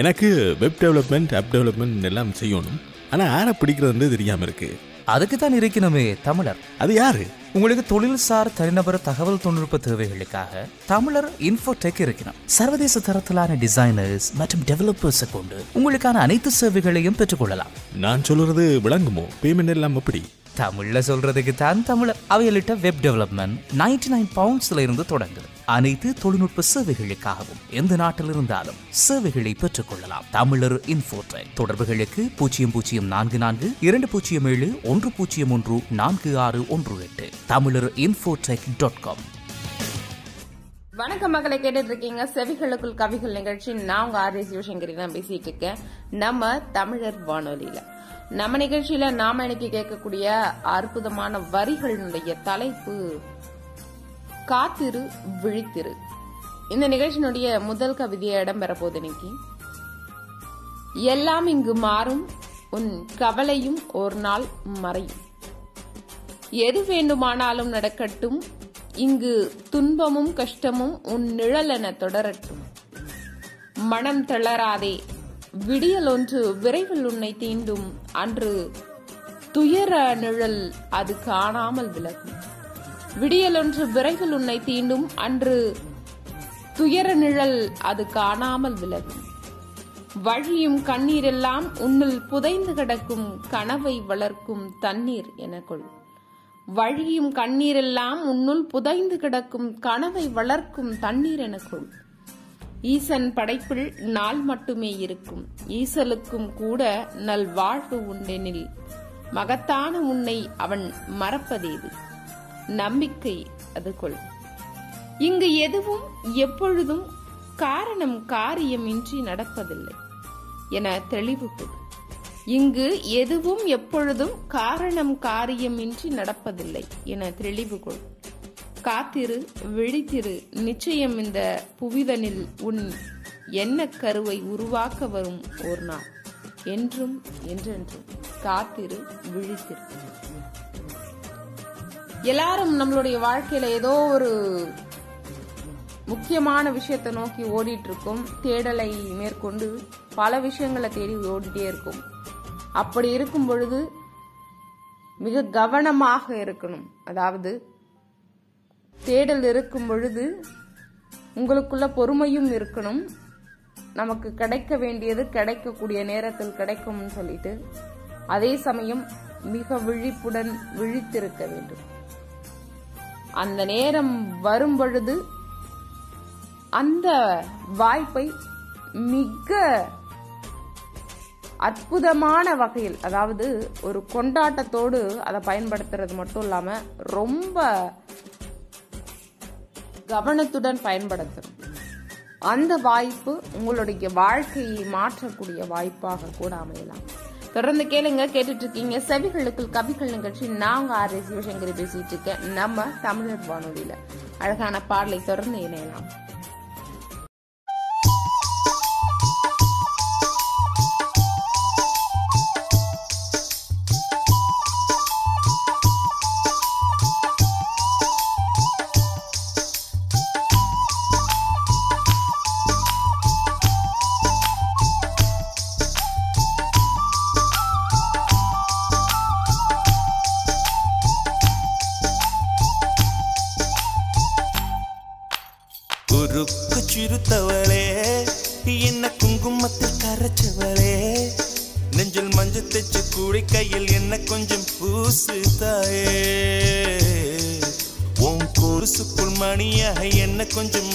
எனக்கு web development app development எல்லாம் செய்யணும். ஆனால் யாரை பிடிக்கிறதுன்னு தெரியாமல் இருக்கு. அதுக்கு தான் இருக்கணுமே தமிழர். அது யாரு? உங்களுக்கு தொழில்சார் தனிநபர் தகவல் தொழில்நுட்ப தேவைகளுக்காக தமிழர் இன்ஃபோடெக் இருக்கணும் சர்வதேச தரத்திலான டிசைனர்ஸ் மற்றும் டெவலப்பர்ஸை கொண்டு உங்களுக்கான அனைத்து சேவைகளையும் பெற்றுக்கொள்ளலாம் நான் சொல்றது விளங்குமோ? பேமெண்ட் எல்லாம் எப்படி? தமிழில் சொல்கிறதுக்கு தான் தமிழ். அவையலிட்ட வெப் டெவலப்மெண்ட் நைன்டி நைன் பவுண்ட்ஸில் இருந்து தொடங்குது. அனைத்து தொழில்நுட்ப சேவைகளுக்காகவும் எந்த நாட்டில் இருந்தாலும் சேவைகளை பெற்றுக்கொள்ளலாம். தமிழர் இன்ஃபோடெக் தொடர்புகளுக்கு பூஜ்ஜியம் பூஜ்ஜியம் நான்கு நான்கு இரண்டு பூஜ்ஜியம் ஏழு ஒன்று பூஜ்ஜியம் ஒன்று நான்கு ஆறு ஒன்று எட்டு. தமிழர் இன்ஃபோடெக் டாட் காம் வணக்கம் மக்களை கேட்டுட்டு இருக்கீங்க செவிகளுக்குள் கவிகள் நிகழ்ச்சி. நான் உங்க ஆர்ஜே சிவசங்கரி தான் பேசிட்டு இருக்கேன். நம்ம தமிழர் வானொலியில. நம்ம நிகழ்ச்சியில நாம இன்னைக்கு கேட்கக்கூடிய அற்புதமான வரிகளினுடைய தலைப்பு காத்திரு விழித்திரு. இந்த நிகழ்ச்சியினுடைய முதல் கவிதையை இடம்பெற போது இன்னைக்கு. எல்லாம் இங்கு மாறும் உன் கவலையும் ஒரு நாள் மறையும். எது வேண்டுமானாலும் நடக்கட்டும் இங்கு துன்பமும் கஷ்டமும் உன் நிழல் என தொடரட்டும். மனம் தளராதே விடியல் ஒன்று விரைவில் உன்னை தீண்டும். அன்று துயர நிழல் அது காணாமல் விலகும். விடியல் ஒன்று விரைவில் உன்னை தீண்டும். அன்று துயர நிழல் அது காணாமல் விலகும். வழியும் கண்ணீரெல்லாம் உன்னில் புதைந்து கிடக்கும். கனவை வளர்க்கும் தண்ணீர் எனக்குள். வழியும் கண்ணீரெல்லாம் உன்னுள் புதைந்து கிடக்கும். கனவை வளர்க்கும் தண்ணீர் எனக்குள். ஈசன் படைப்பில் நாள் மட்டுமே இருக்கும். ஈசலுக்கும் கூட நல் வாழ்வு உண்டெனில் மகத்தான உன்னை அவன் மறப்பதேது? நம்பிக்கை அது கொள். இங்கு எதுவும் எப்பொழுதும் காரணம் காரியமின்றி நடப்பதில்லை என தெளிவு இங்கு எதுவும் எப்பொழுதும் காரணம் காரியமின்றி நடப்பதில்லை என தெளிவு கொள் காத்திரு விழித்திரு. நிச்சயம் இந்த புவிதனில் உன் எண்ண கருவை உருவாக்க வரும் ஒரு நாள். என்றும் என்றென்றும். காத்திரு விழித்திரு. எல்லாரும் நம்மளுடைய வாழ்க்கையில ஏதோ ஒரு முக்கியமான விஷயத்தை நோக்கி ஓடிட்டு இருக்கோம் தேடலை மேற்கொண்டு பல விஷயங்களை தேடி ஓடிட்டே இருக்கும். அப்படி இருக்கும் பொழுது மிக கவனமாக இருக்கணும். அதாவது தேடல் இருக்கும் பொழுது உங்களுக்குள்ள பொறுமையும் இருக்கணும். நமக்கு கிடைக்க வேண்டியது கிடைக்கக்கூடிய நேரத்தில் கிடைக்கும்னு சொல்லிட்டு அதே சமயம் மிக விழிப்புடன் விழித்திருக்க வேண்டும். அந்த நேரம் வரும் பொழுது அந்த வாய்ப்பை மிக அற்புதமான வகையில் அதாவது ஒரு கொண்டாட்டத்தோடு அதை பயன்படுத்துறது மட்டும் இல்லாம ரொம்ப கவனத்துடன் பயன்படுத்தணும் அந்த வாய்ப்பு உங்களுடைய வாழ்க்கையை மாற்றக்கூடிய வாய்ப்பாக கூட அமையலாம். தொடர்ந்து கேளுங்க கேட்டுட்டு இருக்கீங்க செவிகளுக்கு கவிகள் நிகழ்ச்சி. நாங்க ஆர். எஸ். சிவசங்கரி பேசிட்டு இருக்கேன் நம்ம தமிழர் வானொலியில. அழகான பாடலை தொடர்ந்து இணையலாம்.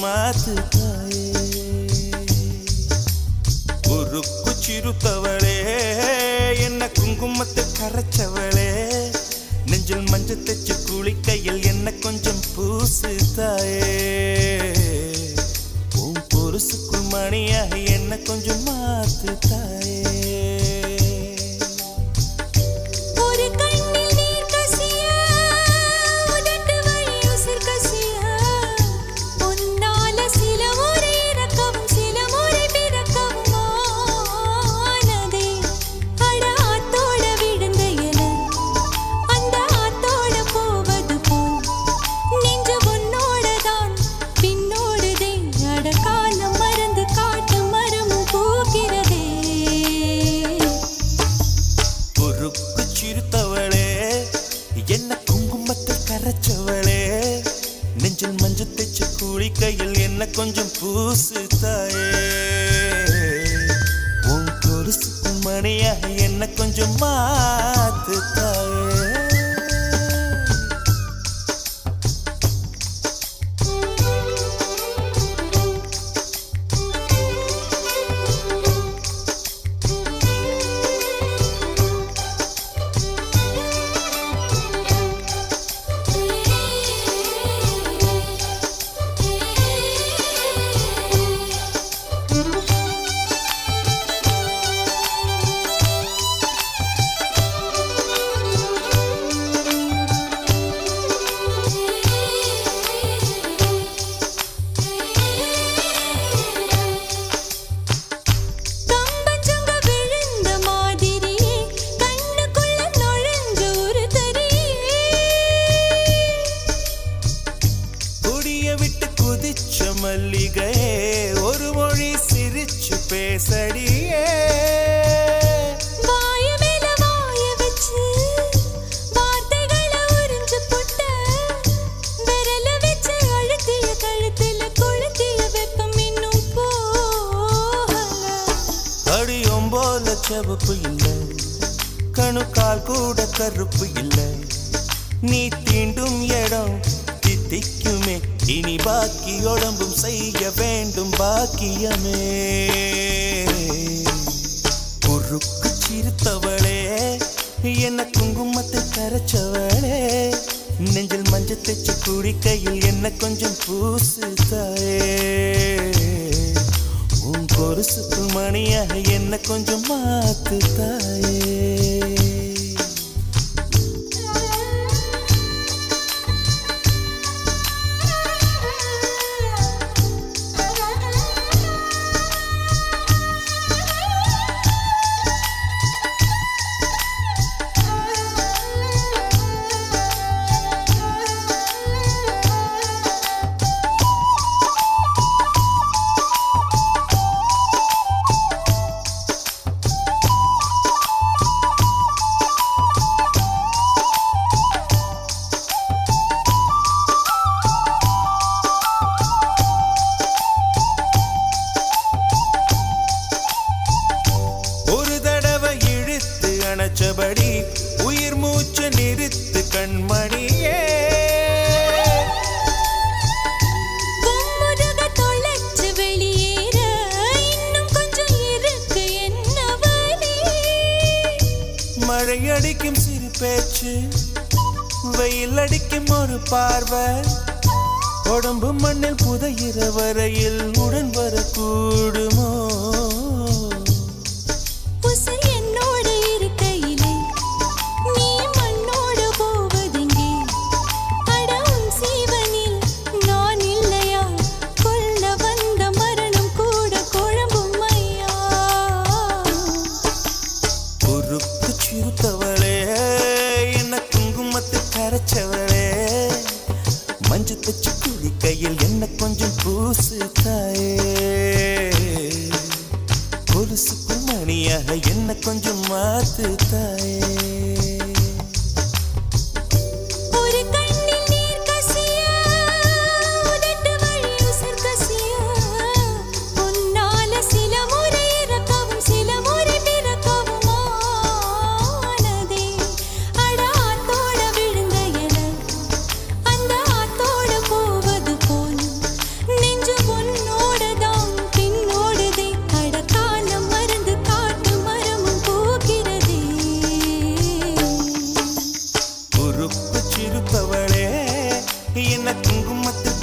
mate.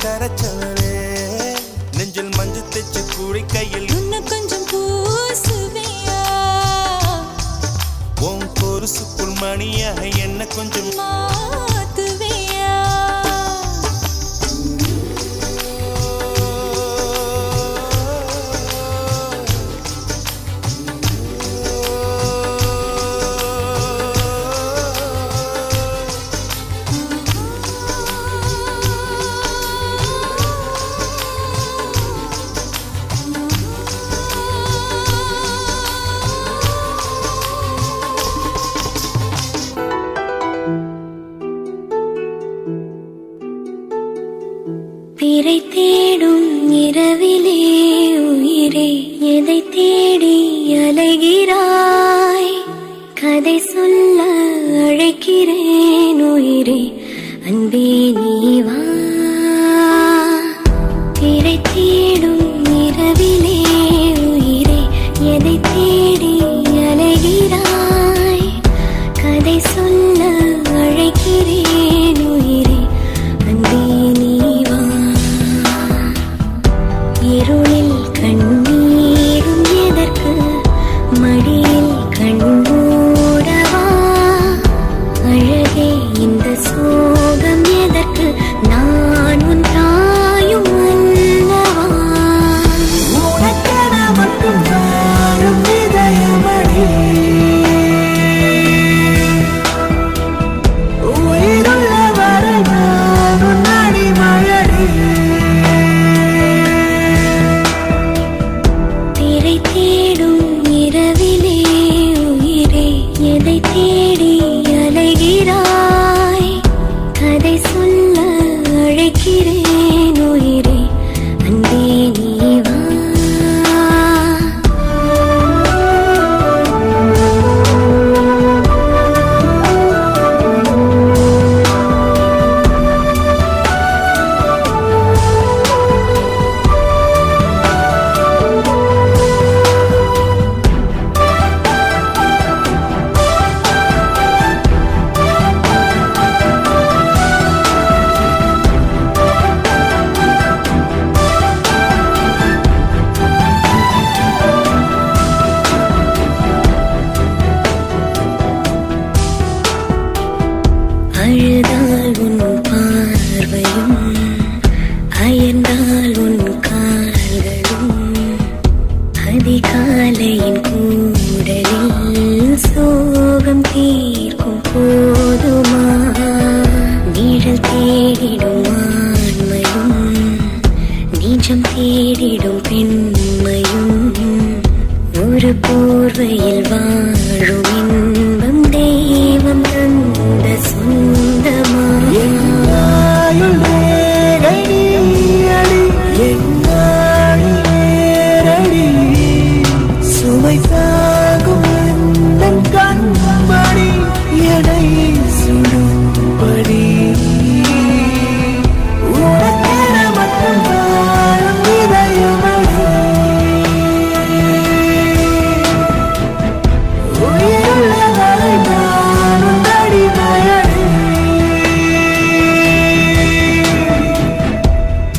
gotta tell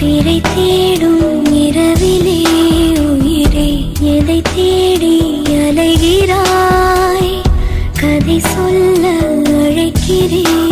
உயிரை தேடும் இரவிலே உயிரை. எதை தேடி அலைகிறாய்? கதை சொல்ல அழைக்கிறேன்.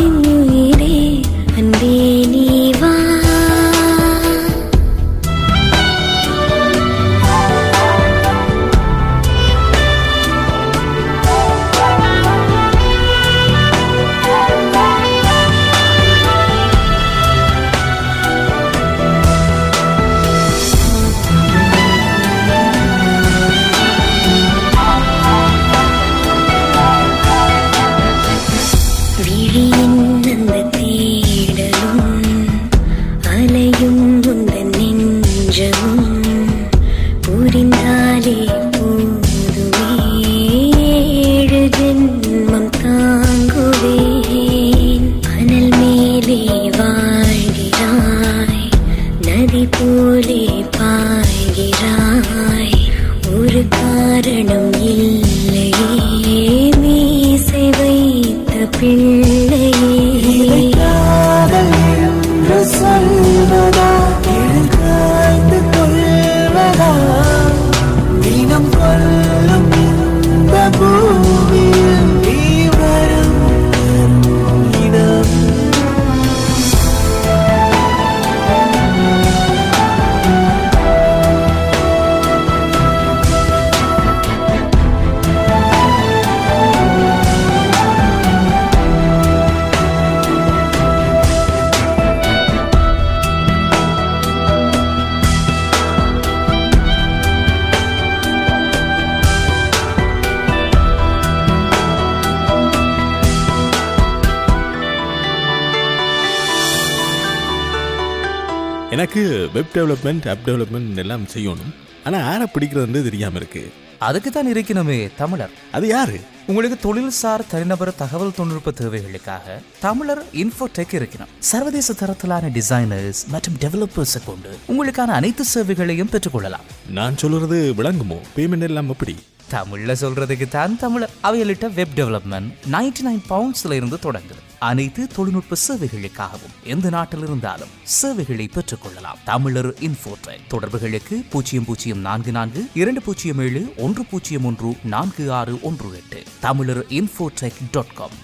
எனக்கு வெப் டெவலப்மெண்ட் அப் டெவலப்மெண்ட் எல்லாம் செய்யணும். ஆனால் யாரை வந்து தெரியாமல் இருக்கு. அதுக்கு தான் இருக்கணுமே தமிழர். அது யாரு? உங்களுக்கு தொழில்சார் தனிநபர் தகவல் தொழில்நுட்ப தேவைகளுக்காக தமிழர் இன்ஃபோடெக் இருக்கணும் சர்வதேச தரத்திலான டிசைனர்ஸ் மற்றும் டெவலப்பர்ஸ் கொண்டு உங்களுக்கான அனைத்து சேவைகளையும் பெற்றுக்கொள்ளலாம். நான் சொல்றது விளங்குமோ? பேமெண்ட் எல்லாம் எப்படி? தமிழில் சொல்றதுக்கு தான் தமிழ். அவையலிட்ட வெப் டெவலப்மெண்ட் 99 நைன் பவுண்ட்ஸ்ல இருந்து தொடங்குது. அனைத்து தொழில்நுட்ப சேவைகளுக்காகவும் எந்த நாட்டில் இருந்தாலும் சேவைகளை பெற்றுக்கொள்ளலாம். தமிழர் இன்ஃபோடெக் தொடர்புகளுக்கு பூஜ்ஜியம் பூஜ்ஜியம் நான்கு நான்கு இரண்டு பூஜ்ஜியம் ஏழு ஒன்று பூஜ்ஜியம் ஒன்று நான்கு ஆறு ஒன்று எட்டு. தமிழர் இன்ஃபோட்ரெக் டாட் காம்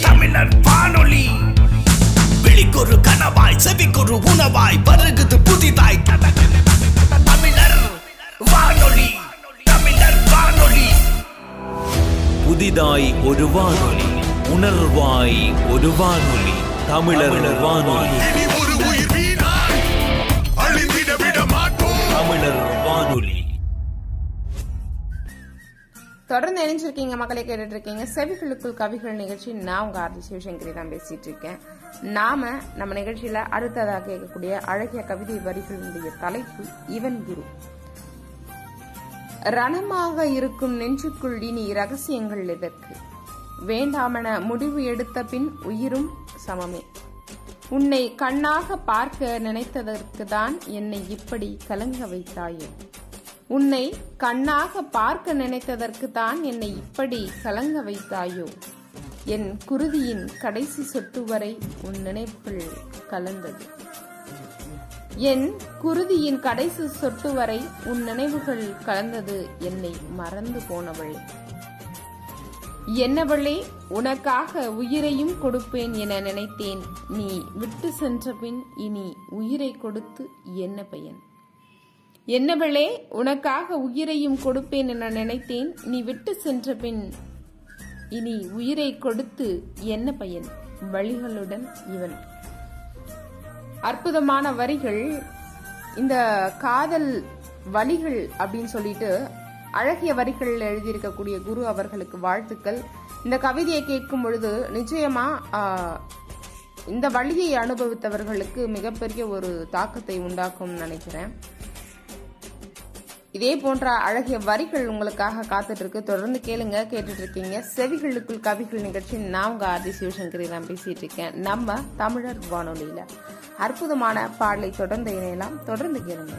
தமிழர். விழிக்கொரு கனவாய் செவிக்கொரு உணவாய் வருகுது புதிதாய். தமிழர் வானொலி தமிழர் வானொலி. புதிதாய் ஒரு வானொலி உணர்வாய் ஒரு வானொலி தமிழர் வானொலி. தொடர்ந்து இணைஞ்சிருக்கீங்க மக்களை கேட்டுட்டு இருக்கீங்க செவிகளுக்குள் கவிகள் நிகழ்ச்சி. நான் உங்க ஆர்ஜி சிவசங்கரி தான் பேசிட்டு இருக்கேன் நாம நம்ம நிகழ்ச்சியில அடுத்ததாக கேட்கக்கூடிய அழகிய கவிதை வரிகளுடைய தலைப்பு இவன் குரு. ரணமாக இருக்கும் நெஞ்சுக்குள் இனி ரகசியங்கள் எதற்கு? வேண்டாமென முடிவு எடுத்த பின் உயிரும் சமமே. உன்னை கண்ணாக பார்க்க நினைத்ததற்கு தான் என்னை இப்படி கலங்க வைத்தாயே. உன்னை கண்ணாக பார்க்க நினைத்ததற்கு தான் என்னை இப்படி கலங்க வைத்தாயோ? என் குருதியின் கடைசி சொட்டு வரை உன் நினைப்பில் கலந்தது. என் குருதியின் கடைசி சொட்டு வரை உன் நினைவுகள் கலந்தது என்னை மறந்து போனவளே. என்னவளே உனக்காக உயிரையும் கொடுப்பேன் என நினைத்தேன். நீ விட்டு சென்றபின் இனி உயிரை கொடுத்து என்ன பயன்? என்னவளே உனக்காக உயிரையும் கொடுப்பேன் என நினைத்தேன் நீ விட்டு சென்ற பின் இனி உயிரை கொடுத்து என்ன பயன்? வழிகளுடன் இவன். அற்புதமான வரிகள் இந்த காதல் வழிகள் அப்படின்னு சொல்லிட்டு அழகிய வரிகள் எழுதியிருக்கக்கூடிய குரு அவர்களுக்கு வாழ்த்துக்கள். இந்த கவிதையை கேட்கும் பொழுது நிச்சயமா இந்த வழியை அனுபவித்தவர்களுக்கு மிகப்பெரிய ஒரு தாக்கத்தை உண்டாக்கும் நினைக்கிறேன். இதே போன்ற அழகிய வரிகள் உங்களுக்காக காத்துட்டு இருக்கு தொடர்ந்து கேளுங்க கேட்டுட்டு இருக்கீங்க செவிகளுக்குள் கவிகள் நிகழ்ச்சி நான் உங்க ஆர்டி சிவசங்கரி தான் பேசிட்டு இருக்கேன் நம்ம தமிழர் வானொலியில. அற்புதமான பாடலை தொடர்ந்து இணையலாம். தொடர்ந்து கேளுங்க.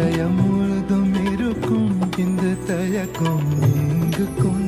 இதயம் முழுதும் இருக்கும் இந்த தயக்கம் இங்கு கொண்டு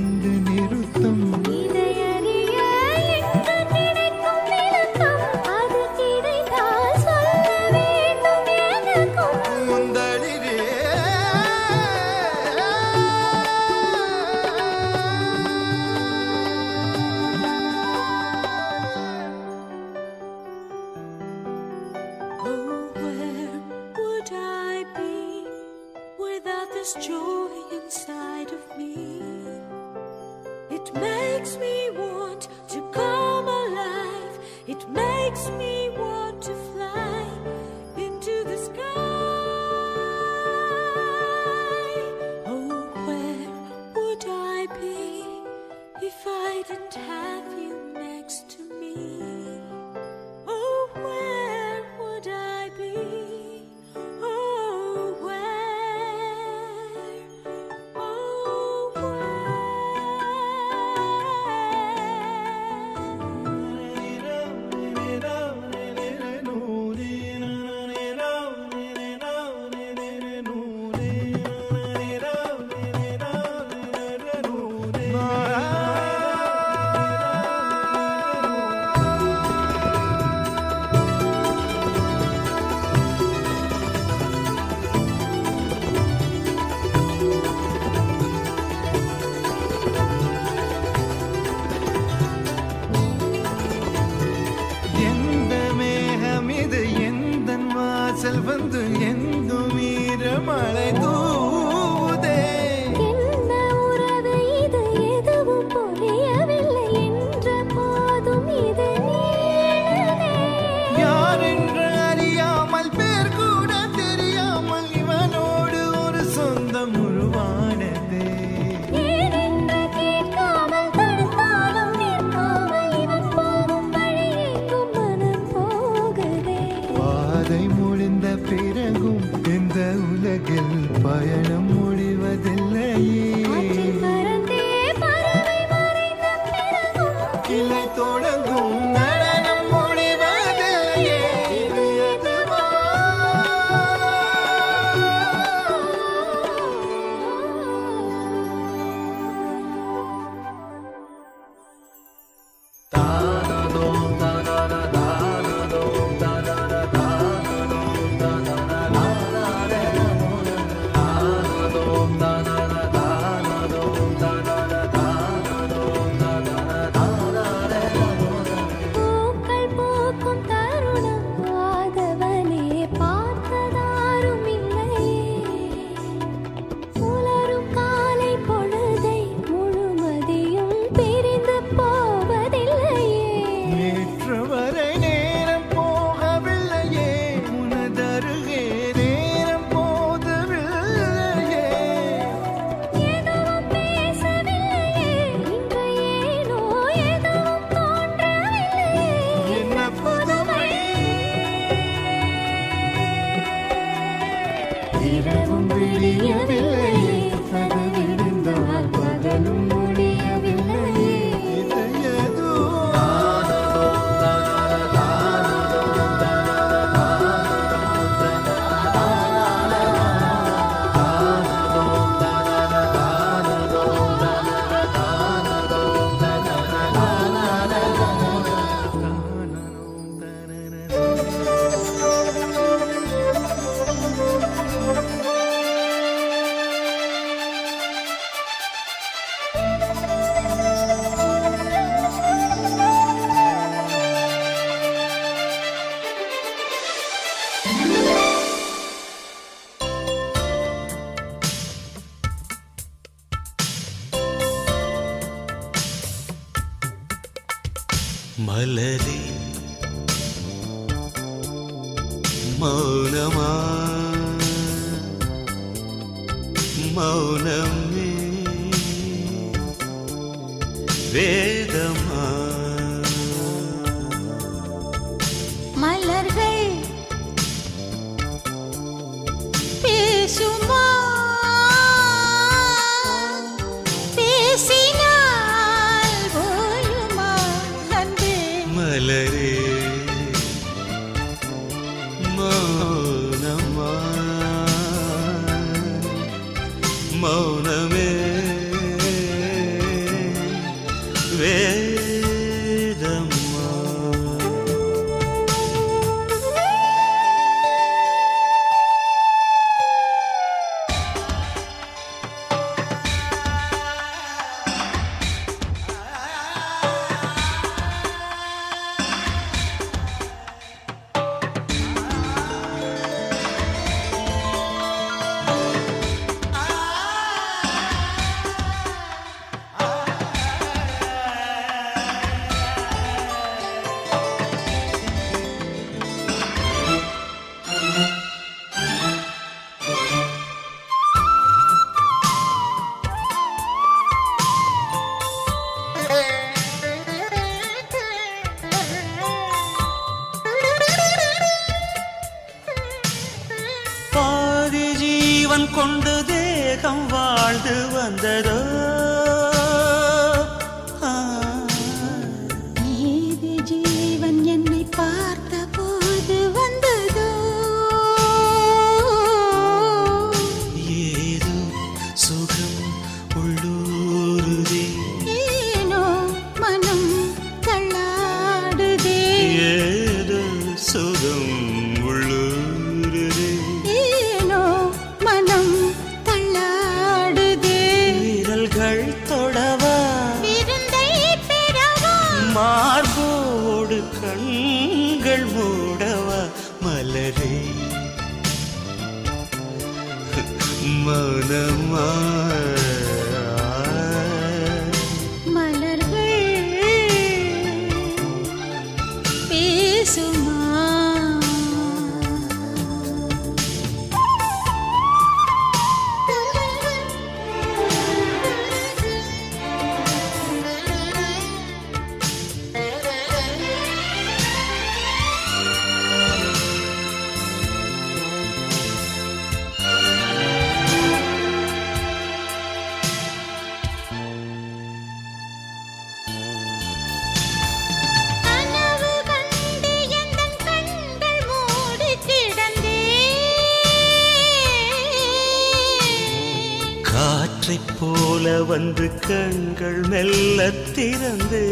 காற்றைப் போல வந்து கண்கள் மெல்ல திறந்தே.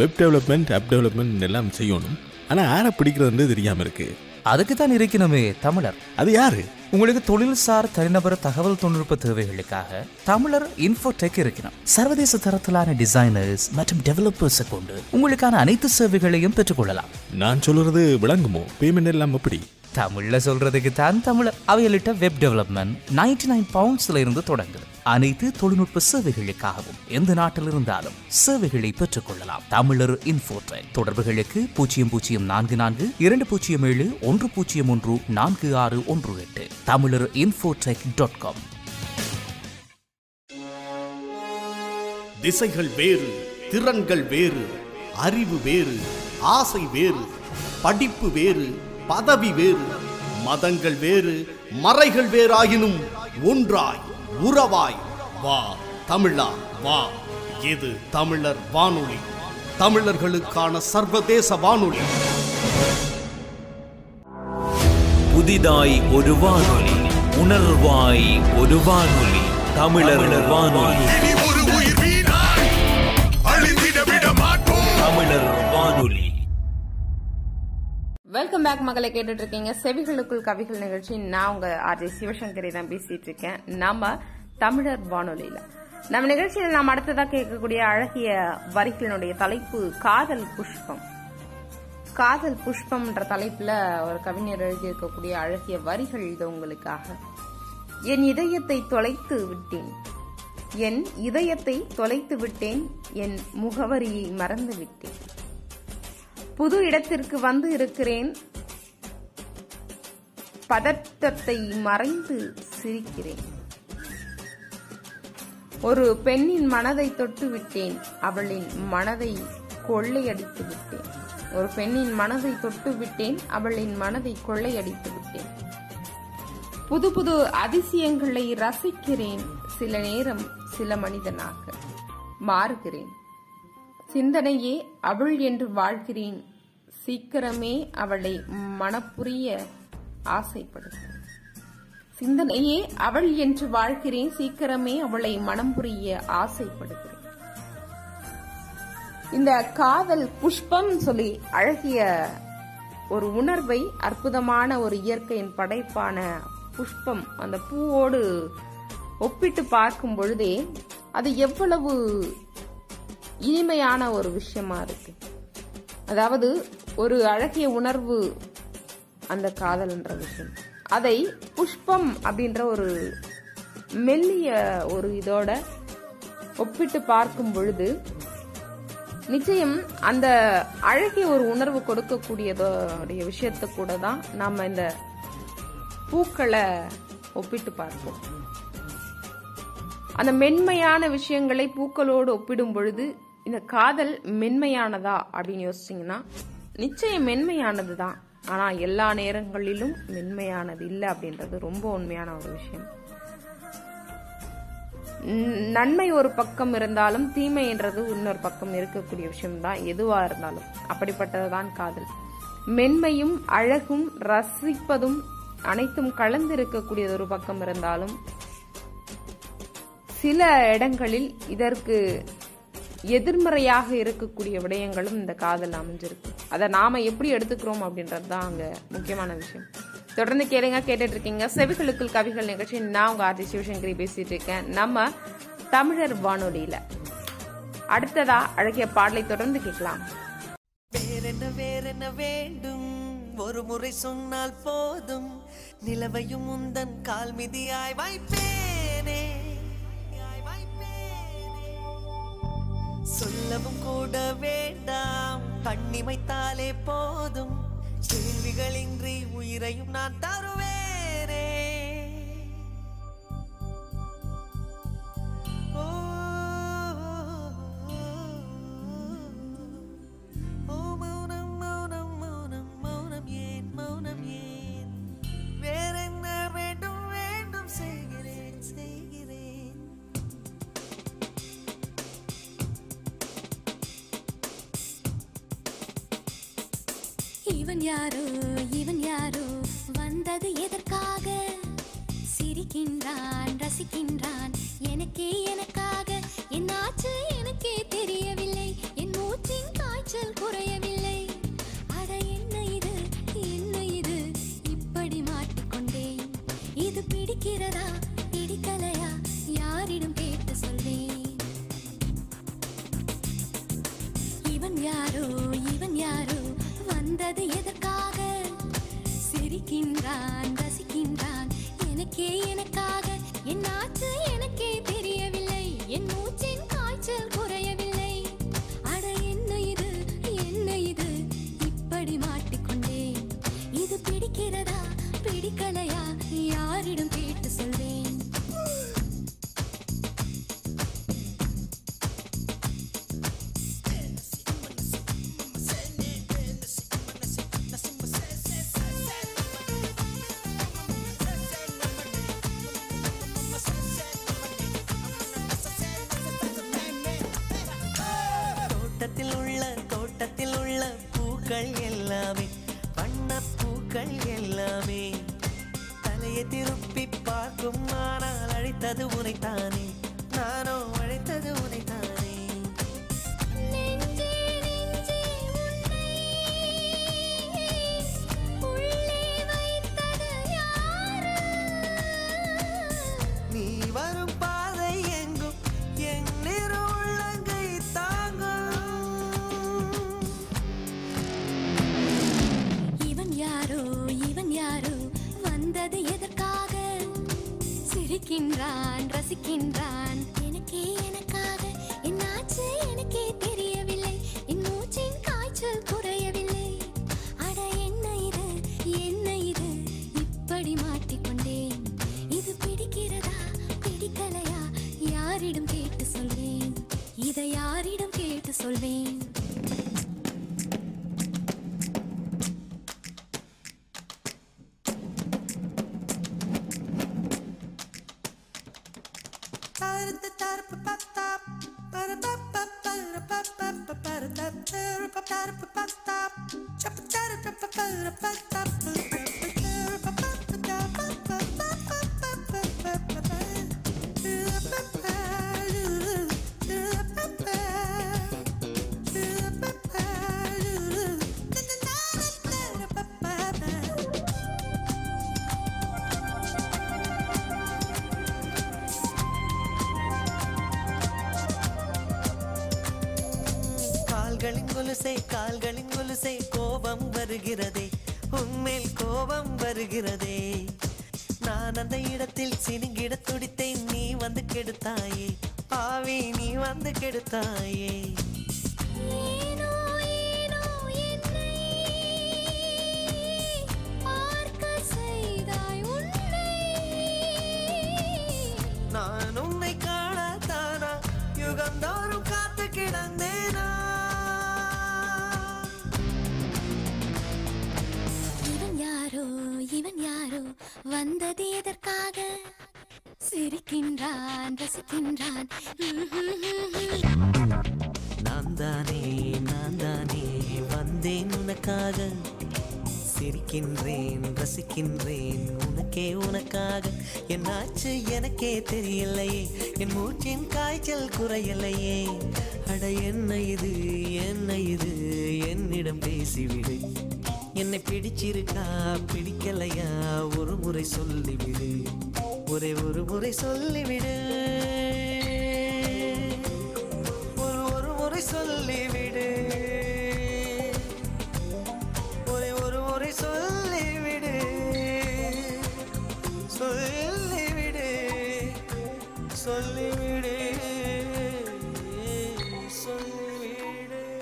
வெப் டெவலப்மெண்ட் ஆப் டெவலப்மெண்ட் எல்லாம் செய்யணும். ஆனால் யாரை பிடிக்கிறதுன்னு தெரியாமல் இருக்கு. அதுக்கு தான் இருக்கணுமே தமிழர். அது யாரு? உங்களுக்கு தொழில்சார் தனிநபர் தகவல் தொழில்நுட்ப தேவைகளுக்காக தமிழர் இன்ஃபோடெக் இருக்கணும் சர்வதேச தரத்திலான டிசைனர்ஸ் மற்றும் டெவலப்பர்ஸை கொண்டு உங்களுக்கான அனைத்து சேவைகளையும் பெற்றுக்கொள்ளலாம். நான் சொல்றது விளங்குமோ? பேமெண்ட் எல்லாம் எப்படி? தமிழ்ல சொல்றதுக்கு தான் தமிழர். அவையலிட்ட வெப் டெவலப்மெண்ட் 99 நைன் பவுண்ட்ஸ்ல இருந்து தொடங்குது. அனைத்து தொழில்நுட்ப சேவைகளுக்காகவும் எந்த நாட்டில் இருந்தாலும் சேவைகளை பெற்றுக் கொள்ளலாம் தமிழர் இன்ஃபோடெக் தொடர்புகளுக்கு பூஜ்ஜியம் பூஜ்ஜியம் நான்கு நான்கு இரண்டு பூஜ்ஜியம் ஏழு ஒன்று பூஜ்ஜியம் ஒன்று நான்கு ஆறு ஒன்று எட்டு. தமிழர் இன்ஃபோடெக் டாட் காம். திசைகள் வேறு திறன்கள் வேறு அறிவு வேறு ஆசை வேறு படிப்பு வேறு பதவி வேறு மதங்கள் வேறு மறைகள் வேறாயினும் ஒன்றாய். உறவாய் வா தமிழா வா. இது தமிழர் வானொலி. தமிழர்களுக்கான சர்வதேச வானொலி. புதிதாய் ஒரு வானொலி உணர்வாய் ஒரு வானொலி தமிழர் வானொலி. வெல்கம் பேக் மக்களை கேட்டுட்டு இருக்கீங்க செவிகளுக்குள் கவிகள் நிகழ்ச்சி. நான் உங்க ஆர்ஜி சிவசங்கரி தான் பேசிட்டு இருக்கேன் நம்ம தமிழர் வானொலியில. நம்ம நிகழ்ச்சியில் நாம் அடுத்ததா கேட்கக்கூடிய அழகிய வரிகளினுடைய தலைப்பு காதல் புஷ்பம். காதல் புஷ்பம்ன்ற தலைப்புல ஒரு கவிஞர் எழுதியிருக்கக்கூடிய அழகிய வரிகள் இது உங்களுக்காக. என் இதயத்தை தொலைத்து விட்டேன். என் இதயத்தை தொலைத்து விட்டேன். என் முகவரியை மறந்து விட்டேன். புது இடத்திற்கு வந்து இருக்கிறேன். பதட்டத்தை மறைந்து சிரிக்கிறேன். ஒரு பெண்ணின் மனதை தொட்டு விட்டேன் அவளின் மனதை கொள்ளையடித்து விட்டேன். ஒரு பெண்ணின் மனதை தொட்டு விட்டேன் அவளின் மனதை கொள்ளையடித்து விட்டேன். புது புது அதிசயங்களை ரசிக்கிறேன். சில நேரம் சில மனிதனாக மாறுகிறேன். சிந்தனையே அவள் என்று வாழ்கிறேன். சீக்கிரமே அவளை மனப்புரிய ஆசைப்படுகிறேன் சிந்தனையே அவள் என்று வாழ்கிறேன் சீக்கிரமே அவளை மனம் புரிய ஆசைப்படுகிறேன். இந்த காதல் புஷ்பம் சொல்லி அழகிய ஒரு உணர்வை அற்புதமான ஒரு இயற்கையின் படைப்பான புஷ்பம் அந்த பூவோடு ஒப்பிட்டு பார்க்கும் பொழுதே அது எவ்வளவு இனிமையான ஒரு விஷயமா இருக்கு. அதாவது ஒரு அழகிய உணர்வு அந்த காதல்ன்ற விஷயம் அதை புஷ்பம் அப்படின்ற ஒரு மெல்லிய ஒரு இதோட ஒப்பிட்டு பார்க்கும் பொழுது நிச்சயம் அந்த அழகிய ஒரு உணர்வு கொடுக்கக்கூடியதோடைய விஷயத்தை கூட தான் நாம இந்த பூக்களை ஒப்பிட்டு பார்ப்போம். அந்த மென்மையான விஷயங்களை பூக்களோடு ஒப்பிடும் பொழுது இந்த காதல் மென்மையானதா அப்படின்னு யோசிச்சீங்கன்னா நிச்சயம் மென்மையானது தான் ஆனா எல்லா நேரங்களிலும் மென்மையானது இல்லை அப்படின்றது ரொம்ப உண்மையான ஒரு விஷயம். நன்மை ஒரு பக்கம் இருந்தாலும் தீமை என்றது இன்னொரு பக்கம் இருக்கக்கூடிய விஷயம்தான் எதுவா இருந்தாலும். அப்படிப்பட்டதுதான் காதல். மென்மையும் அழகும் ரசிப்பதும் அனைத்தும் கலந்து இருக்கக்கூடியது ஒரு பக்கம் இருந்தாலும் சில இடங்களில் இதற்கு எதிர்மறையாக இருக்கக்கூடிய விடயங்களும் இந்த காதல் அமைஞ்சிருக்கு. அதை நாம எப்படி எடுத்துக்கிறோம் அப்படின்றது தான் அங்க முக்கியமான விஷயம். தொடர்ந்து கேளுங்க கேட்டுட்டு இருக்கீங்க. செவிகளுக்குள் கவிகள் நிகழ்ச்சி. நான் உங்க ஆர்த்தி சிவசங்கரி பேசிட்டு இருக்கேன். நம்ம தமிழர் வானொலியில. அடுத்ததா அழகிய பாடலை தொடர்ந்து கேட்கலாம். வேறென்ன வேறென்ன வேண்டும்? ஒரு முறை சொன்னால் போதும். நிலவையும் உந்தன் கால் மிதியாய் வாய்ப்பேனே. சொல்லவும் கூட வேண்டாம். கண்ணிமைத்தாலே போதும். கேள்விகளின்றி உயிரையும் நான் தருவேனே. யுகந்தோறும் காத்து கிடந்தேனா? இவன் யாரோ இவன் யாரோ வந்தது எதற்காக? சிரிக்கின்றான் ரசிக்கின்றான். நான் தானே நான் தானே வந்தேன் உனக்காக. சிரிக்கின்றேன் ரசிக்கின்றேன் எனக்கே உனக்காக. என்னாச்சு எனக்கே தெரியலையே என் மூச்சின் காய்ச்சல் குறையலையே. அட என்ன இது என்ன இது? என்னிடம் பேசிவிடு. என்னை பிடிச்சிருக்கா பிடிக்கலையா? ஒரு முறை சொல்லிவிடு. ஒரே ஒரு முறை சொல்லிவிடு. ஒரு ஒரு முறை சொல்லிவிடு. ஒரே ஒரு முறை சொல் சொல்லிவிடு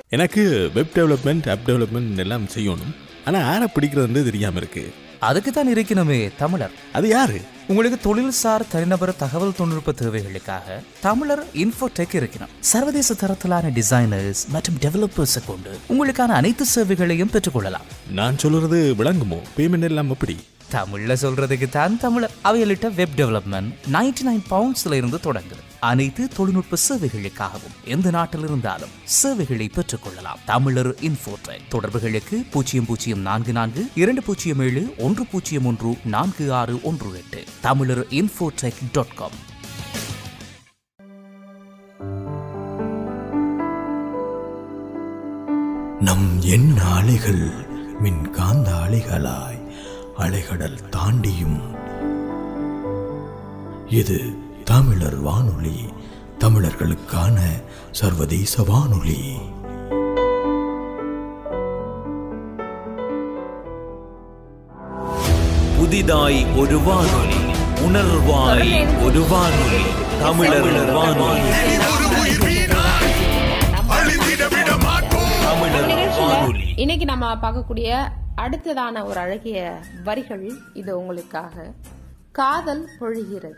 எனக்கு வெப் டெவலப்மெண்ட் ஆப் டெவலப்மெண்ட் எல்லாம் செய்யணும். ஆனால் யாரை பிடிக்கிறதுன்னு தெரியாமல் இருக்கு. அதுக்கு தான் இருக்கணுமே தமிழர். அது யாரு? உங்களுக்கு தொழில்சார் தனிநபர் தகவல் தொழில்நுட்ப தேவைகளுக்காக தமிழர் இன்ஃபோடெக் இருக்கணும் சர்வதேச தரத்திலான டிசைனர்ஸ் மற்றும் டெவலப்பர்ஸை கொண்டு உங்களுக்கான அனைத்து சேவைகளையும் பெற்றுக்கொள்ளலாம். நான் சொல்றது விளங்குமோ? பேமெண்ட் எல்லாம் எப்படி? தமிழில் சொல்றதுக்கு தான் தமிழ். அவையலிட்ட வெப் டெவலப்மெண்ட் 99 நைன் பவுண்ட்ஸ்ல இருந்து தொடங்குது. அனைத்து தொழில்நுட்ப சேவைகளுக்காகவும் எந்த நாட்டில் இருந்தாலும் சேவைகளை பெற்றுக்கொள்ளலாம். தமிழர் இன்ஃபோட்ரெக் தொடர்புகளுக்கு பூஜ்ஜியம் பூஜ்ஜியம் நான்கு நான்கு இரண்டு பூஜ்ஜியம் ஏழு ஒன்று பூஜ்ஜியம் ஒன்று நான்கு ஆறு ஒன்று எட்டு. தமிழர் இன்ஃபோட்ரெக் டாட் காம் நம் எண் ஆலைகள் மின் காந்த ஆலைகளாய் அலைகடல் தாண்டியும். இது தமிழர் வானொலி தமிழர்களுக்கான சர்வதேச வானொலி. புதிதாய் ஒரு வானொலி உணர்வாய் ஒரு வானொலி தமிழர் வானொலி. தமிழர் வானொலி. இன்னைக்கு நம்ம பார்க்கக்கூடிய அடுத்ததான ஒரு அழகிய வரிகள் இது உங்களுக்காக. காதல் பொழிகிறது.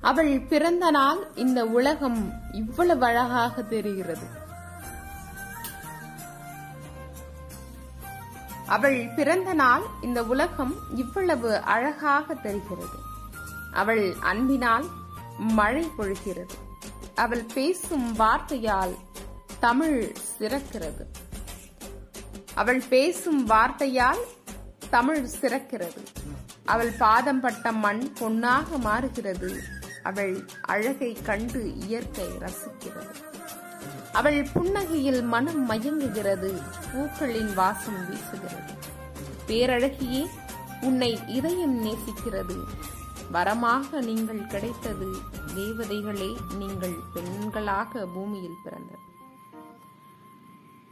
அவள் பிறந்த நாள் இந்த உலகம் இவ்வளவு அழகாக தெரிகிறது. அவள் பிறந்த நாள் இந்த உலகம் இவ்வளவு அழகாக தெரிகிறது. அவள் அன்பினால் மழை பொழுகிறது. அவள் பேசும் வார்த்தையால் தமிழ் சிறக்கிறது. அவள் பேசும் வார்த்தையால் தமிழ் சிறக்கிறது. அவள் பாதம் பட்ட மண் பொன்னாக மாறுகிறது. அவள் அழகை கண்டு இயற்கை ரசிக்கிறது. அவள் புன்னகையில் மனம் மயங்குகிறது. பூக்களின் வாசம் வீசுகிறது. பேரழகியே உன்னை இதயம் நேசிக்கிறது. வரமாக நீங்கள் கிடைத்தது தேவதைகளே நீங்கள் பெண்களாக பூமியில் பிறந்தது.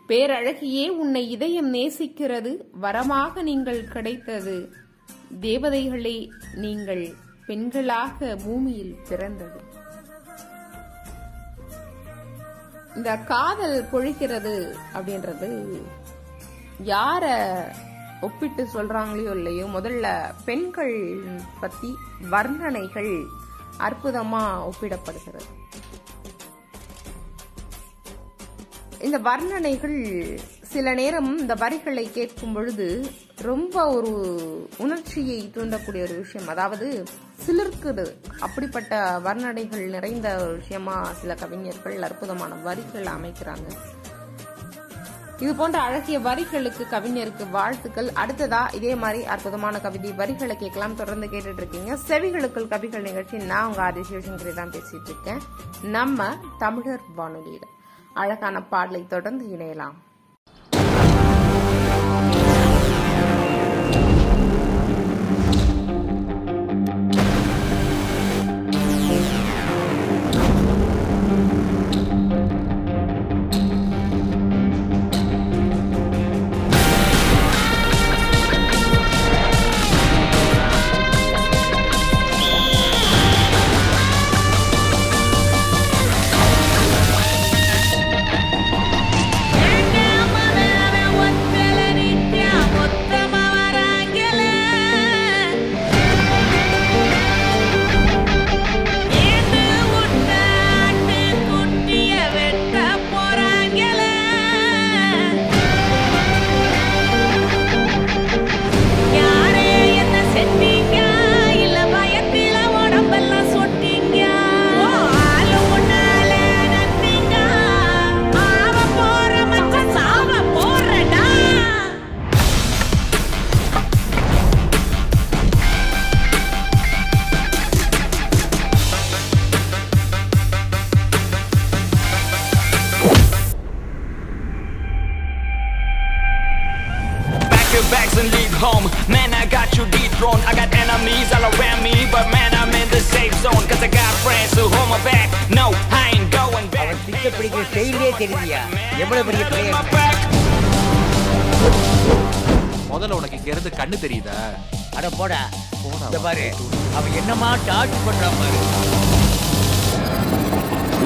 பேரழகியே உன்னை இதயம் நேசிக்கிறது. வரமாக நீங்கள் கிடைத்தது. தேவதைகளே நீங்கள் பெண்களாக பூமியில் பிறந்தது. இந்த காதல் பொழிக்கிறது அப்படின்றது யார ஒப்பிட்டு சொல்றாங்களோ இல்லையோ முதல்ல பெண்கள் பத்தி வர்ணனைகள் அற்புதமா ஒப்பிடப்படுகிறது. இந்த வர்ணனைகள் சில நேரம் இந்த வரிகளை கேட்கும் பொழுது ரொம்ப ஒரு உணர்ச்சியை தூண்டக்கூடிய ஒரு விஷயம். அதாவது சிலிர்க்குது அப்படிப்பட்ட வர்ணனைகள் நிறைந்த விஷயமா சில கவிஞர்கள் அற்புதமான வரிகள் அமைக்கிறாங்க. இது போன்ற அழகிய வரிகளுக்கு கவிஞருக்கு வாழ்த்துக்கள். அடுத்ததா இதே மாதிரி அற்புதமான கவிதை வரிகளை கேட்கலாம். தொடர்ந்து கேட்டுட்டு இருக்கீங்க. செவிகளுக்குள் கவிகள் நிகழ்ச்சி. நான் உங்க ஆதிசிவசங்கரி தான் பேசிட்டு இருக்கேன். நம்ம தமிழர் வானொலியில. அழகான பாடலை தொடர்ந்து இணையலாம். தெரியுதா அட போடா இந்த பாரு அவன் என்னமா டார்ச் பண்றான் பாரு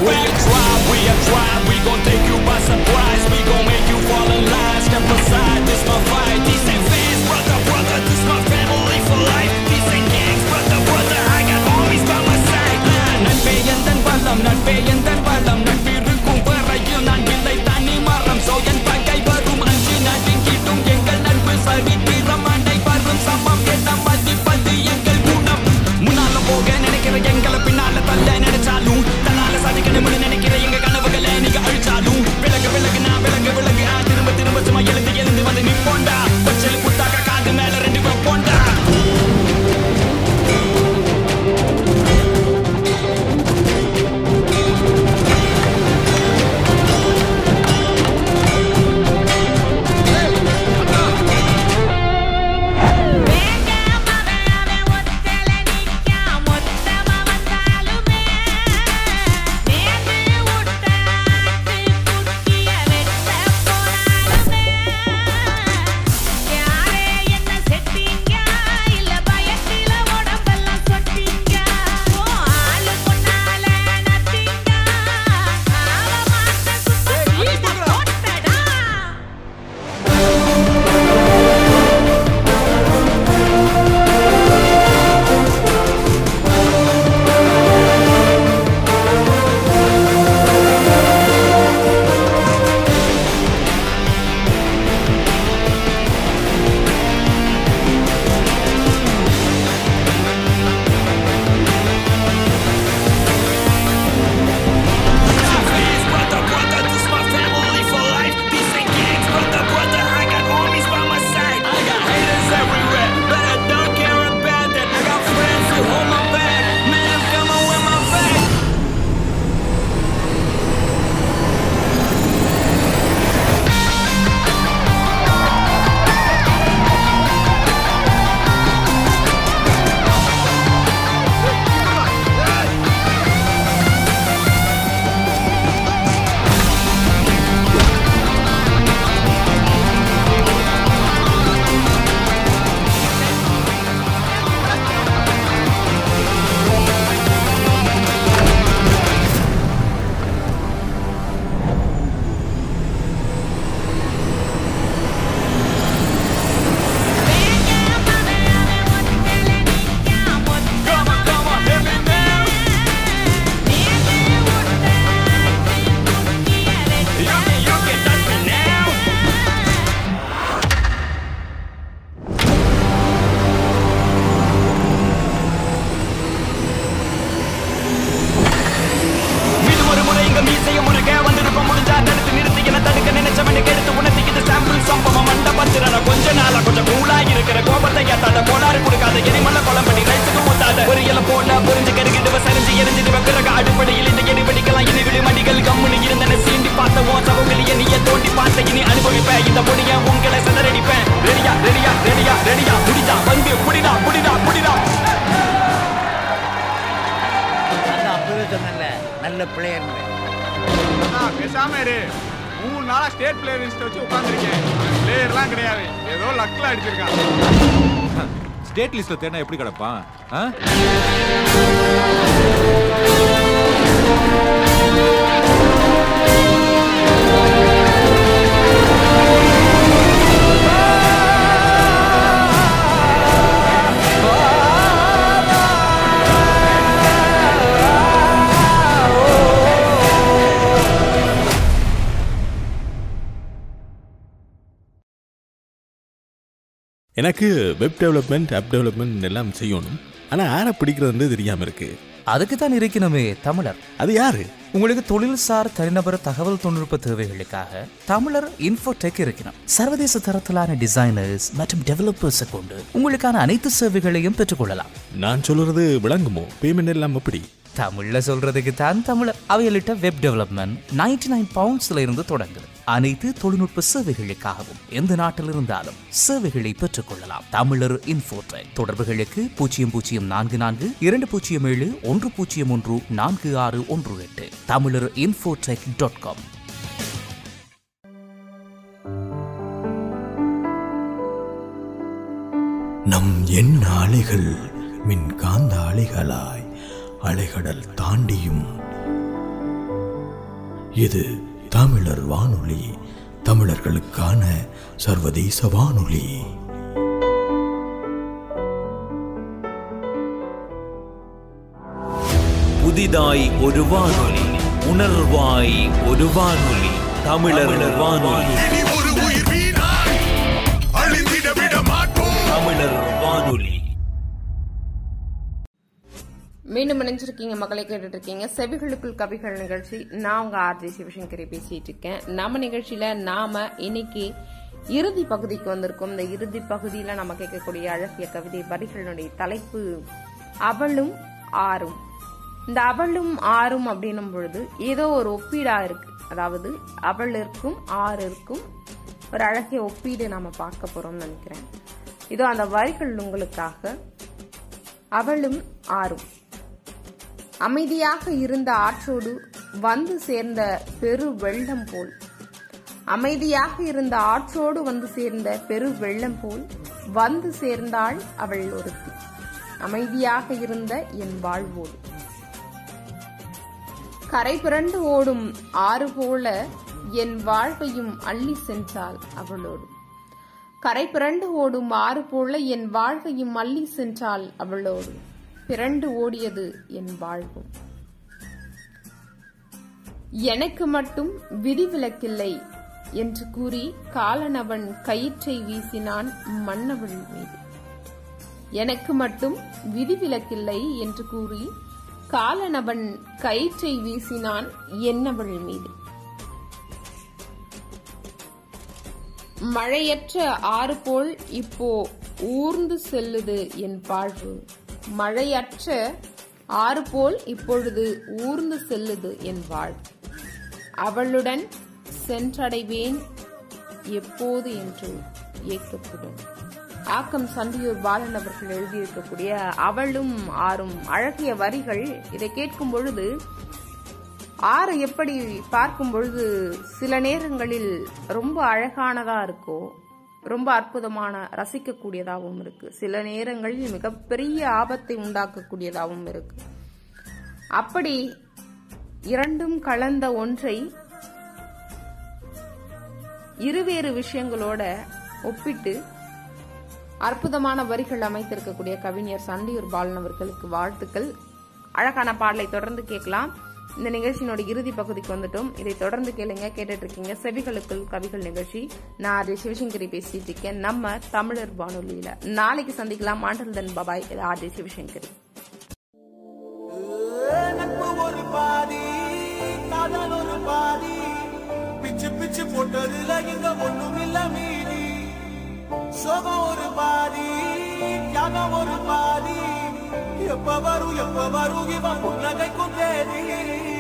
We are tribe, we are tribe, we gon' take you by surprise. We gon' make you fall in line. Step aside, this my fight. These ain't fans, brother, brother, this my family for life. These ain't gangs, brother, brother, I got homies by my side. நட்பே எந்தன் பலம், நட்பே எந்தன் அடிப்படையில் இந்த எடுபடிக்கலாம் இனி விடு மடிகள் கம்முனு இருந்தன. சீண்டி பார்த்த ஓ சவங்களிய நீய தோண்டி பார்த்த இனி அனுபவிப்பேன். இந்த பொடிய உங்களை சதறடிப்பேன். ரெடியா ரெடியா ரெடியா ரெடியா. புடிதா வந்து புடிதா புடிதா புடிதா அப்பவே சொன்னேன்ல நல்ல பிளேயர் பேசாம இரு. மூணு நாளா ஸ்டேட் பிளேயர் லிஸ்ட் வச்சு உட்காந்துருக்கேன் பிளேயர்லாம் கிடையாது. ஏதோ லக்ல அடிச்சிருக்கான். ஸ்டேட் லிஸ்ட்ல தேடினா எப்படி கிடப்பான்? ஆ? எனக்கு வெப் டெவலப்மெண்ட் ஆப் டெவலப்மெண்ட் எல்லாம் செய்யணும். ஆனா பிடிக்கிறது வந்து தெரியாமல் இருக்கு. அதுக்கு தான் இருக்கணுமே தமிழர். அது யாரு? உங்களுக்கு தொழில்சார் தனிநபர் தகவல் தொழில்நுட்ப தேவைகளுக்காக தமிழர் இன்ஃபோடெக் இருக்கணும் சர்வதேச தரத்திலான டிசைனர்ஸ் மற்றும் டெவலப்பர்ஸை கொண்டு உங்களுக்கான அனைத்து சேவைகளையும் பெற்றுக்கொள்ளலாம். நான் சொல்றது விளங்குமோ? பேமெண்ட் எல்லாம் எப்படி? தமிழில் சொல்கிறதுக்கு தான் தமிழ். அவைகளிட்ட வெப் டெவலப்மெண்ட் நைன்டி நைன் பவுண்ட்ஸில் இருந்து தொடங்குது. அனைத்து தொழில்நுட்ப சேவைகளுக்காகவும் எந்த நாட்டில் இருந்தாலும் சேவைகளை பெற்றுக்கொள்ளலாம். தமிழர் இன்ஃபோடெக் தொடர்புகளுக்கு பூஜ்ஜியம் பூஜ்ஜியம் நான்கு நான்கு இரண்டு பூஜ்ஜியம் ஏழு ஒன்று பூஜ்ஜியம் ஒன்று நான்கு ஆறு ஒன்று எட்டு. தமிழர் இன்ஃபோடெக் டாட் காம் நம் என் ஆலைகள் மின் காந்த அலைகடல் தாண்டியும். இது தமிழர் வானொலி தமிழர்களுக்கான சர்வதேச வானொலி. புதிதாய் ஒரு வானொலி உணர்வாய் ஒரு வானொலி தமிழர் வானொலி. இருக்கீங்க மக்களை கேட்டுட்டு இருக்கீங்க செவிகளுக்குள் கவிகள் நிகழ்ச்சி. நான் உங்க ஆர்ஜி சிவசங்கரி பேசிட்டு இருக்கேன் நம்ம நிகழ்ச்சியில நாம இன்னைக்கு இறுதி பகுதிக்கு வந்திருக்கோம். இந்த இறுதி பகுதியில நம்ம கேட்கக்கூடிய அழகிய கவிதை வரிகளுடைய தலைப்பு அவளும் ஆறும். இந்த அவளும் ஆறும் அப்படின்னும் பொழுது ஏதோ ஒரு ஒப்பீடா இருக்கு. அதாவது அவள் இருக்கும் ஆறு இருக்கும் ஒரு அழகிய ஒப்பீடு நாம பார்க்க போறோம்னு நினைக்கிறேன். இதோ அந்த வரிகள் உங்களுக்காக. அவளும் ஆறும். அமைதியாக இருந்த ஆற்றோடு வந்து சேர்ந்த பெரு வெள்ளம் போல். அமைதியாக இருந்த ஆற்றோடு வந்து சேர்ந்த பெரு வெள்ளம் போல் வந்து சேர்ந்தாள் அவள் ஒருத்தி. அமைதியாக இருந்த என் வாழ்வோடு. கரை புரண்டு ஓடும் ஆறு போல என் வாழ்வையும் அள்ளி சென்றாள் அவளோடு. கரை புரண்டு ஓடும் ஆறு போல என் வாழ்வையும் அள்ளி சென்றாள் அவளோடு. பிறண்டு ஓடியது என் வாழ்வும் எனக்கு மட்டும் விதிவிலக்கில்லை என்று கூறி காலனவன் கயிற்றை வீசினான் மன்னவள் மீது. எனக்கு மட்டும் விதிவிலக்கில்லை என்று கூறி காலனவன் கயிற்றை வீசினான் என்னவள் மீது. மழையற்ற ஆறு போல் இப்போ ஊர்ந்து செல்லுது என் வாழ்வு. மழையற்ற ஆறு போல் இப்பொழுது ஊர்ந்து செல்லுது என் வாழ். அவளுடன் சென்றடைவேன் எப்போது என்று ஏக்கத்துடன். ஆக்கம் சந்தியூர் பாலன் அவர்கள் எழுதியிருக்கக்கூடிய அவளும் ஆறும் அழகிய வரிகள் இதை கேட்கும் பொழுது ஆறு எப்படி பார்க்கும் பொழுது சில நேரங்களில் ரொம்ப அழகானதா இருக்கோ ரொம்ப அற்புதமான ரசிக்கக்கூடியதாகவும் இருக்கு. சில நேரங்களில் மிகப்பெரிய ஆபத்தை உண்டாக்கக்கூடியதாகவும் இருக்கு. அப்படி இரண்டும் கலந்த ஒன்றை இருவேறு விஷயங்களோட ஒப்பிட்டு அற்புதமான வரிகள் அமைத்திருக்கக்கூடிய கவிஞர் சண்டியூர் பாலன் அவர்களுக்கு வாழ்த்துக்கள். அழகான பாடலை தொடர்ந்து கேட்கலாம். இந்த நிகழ்ச்சியினோட இறுதி பகுதிக்கு வந்துட்டோம். இதை தொடர்ந்து கேளுங்க கேட்டுட்டு இருக்கீங்க செவிகளுக்குள் கவிகள் நிகழ்ச்சி. நான் ஆர்ஜே சிவசங்கரி பேசிட்டு இருக்கேன். நம்ம தமிழர் வானொலியில. நாளைக்கு சந்திக்கலாம். ஆண்டல் தன் பபாய் இது சிவசங்கரி. ஒரு பாதி ஒரு பாதி. பிச்சு பிச்சு போட்டதுல இங்க ஒண்ணும் இல்ல மீதி. சோகம் ஒரு பாதி தியாகம் ஒரு பாதி. Yappa varu yappa varu gibi bunla kaykut edin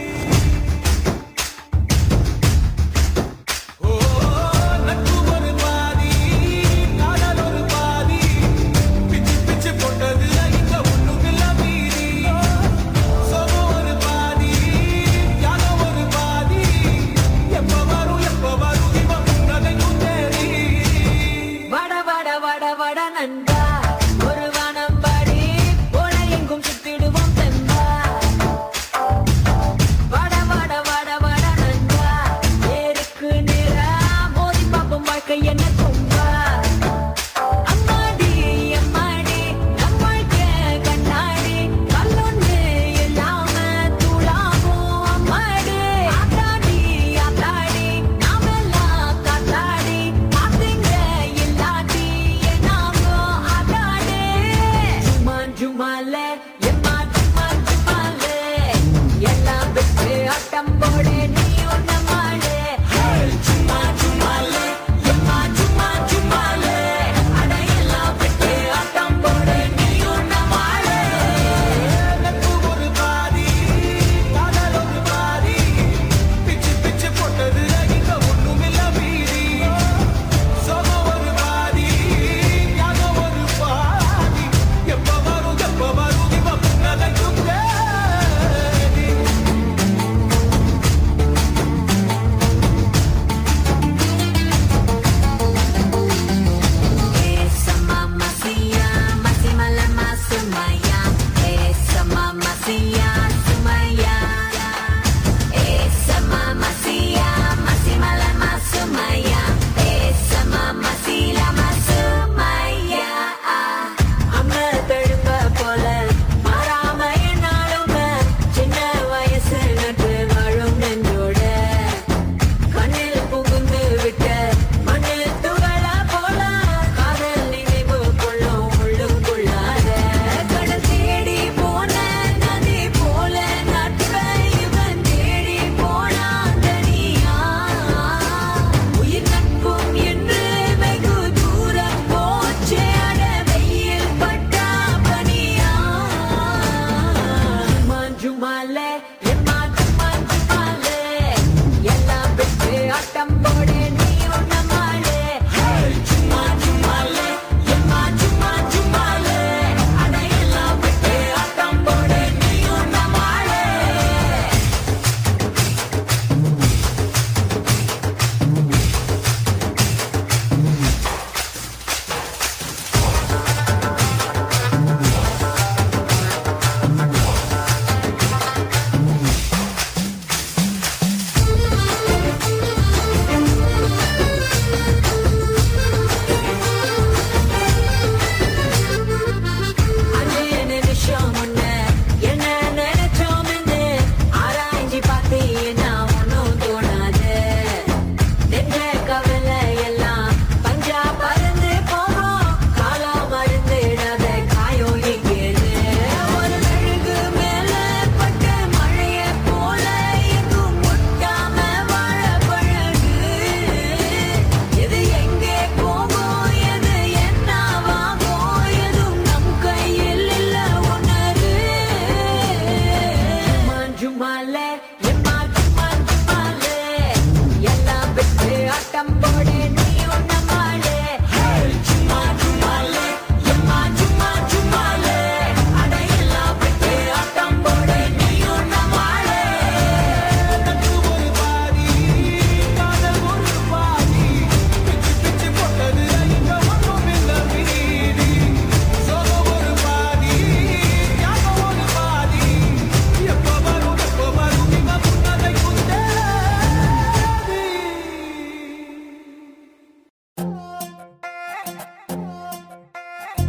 my leg.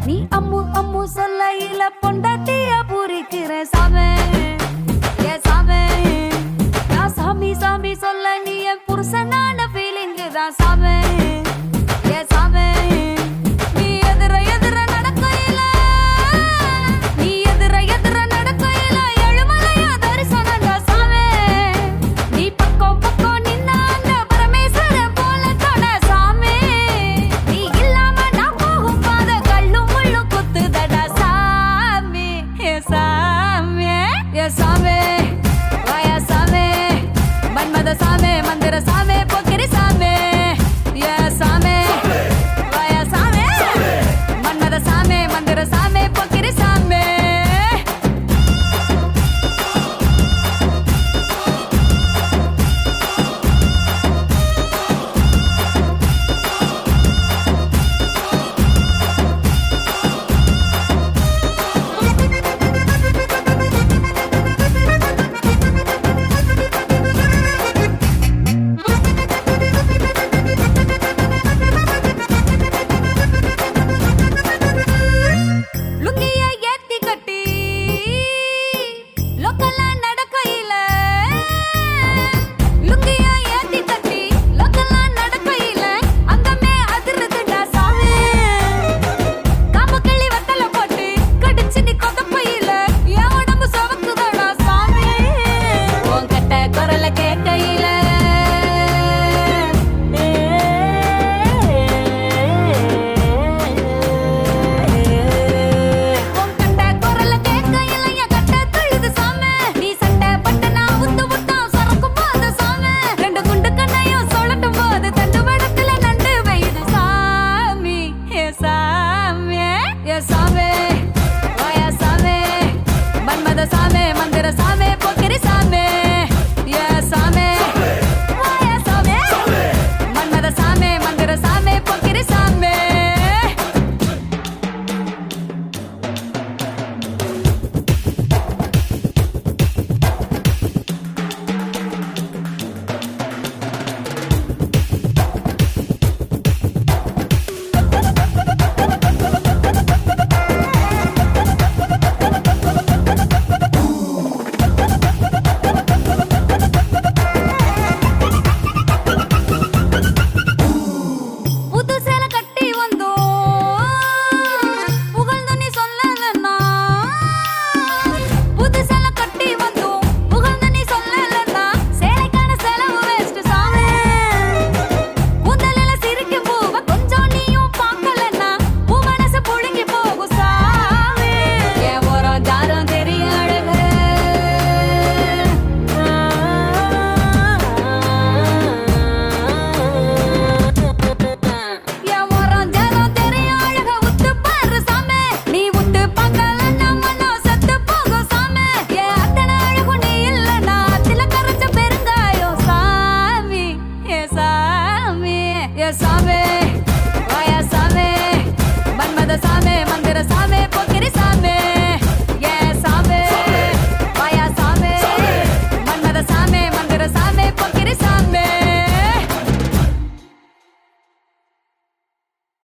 நீ அம்மு அம்மு சொல்லையில பொண்டாட்டிய புரிக்கிற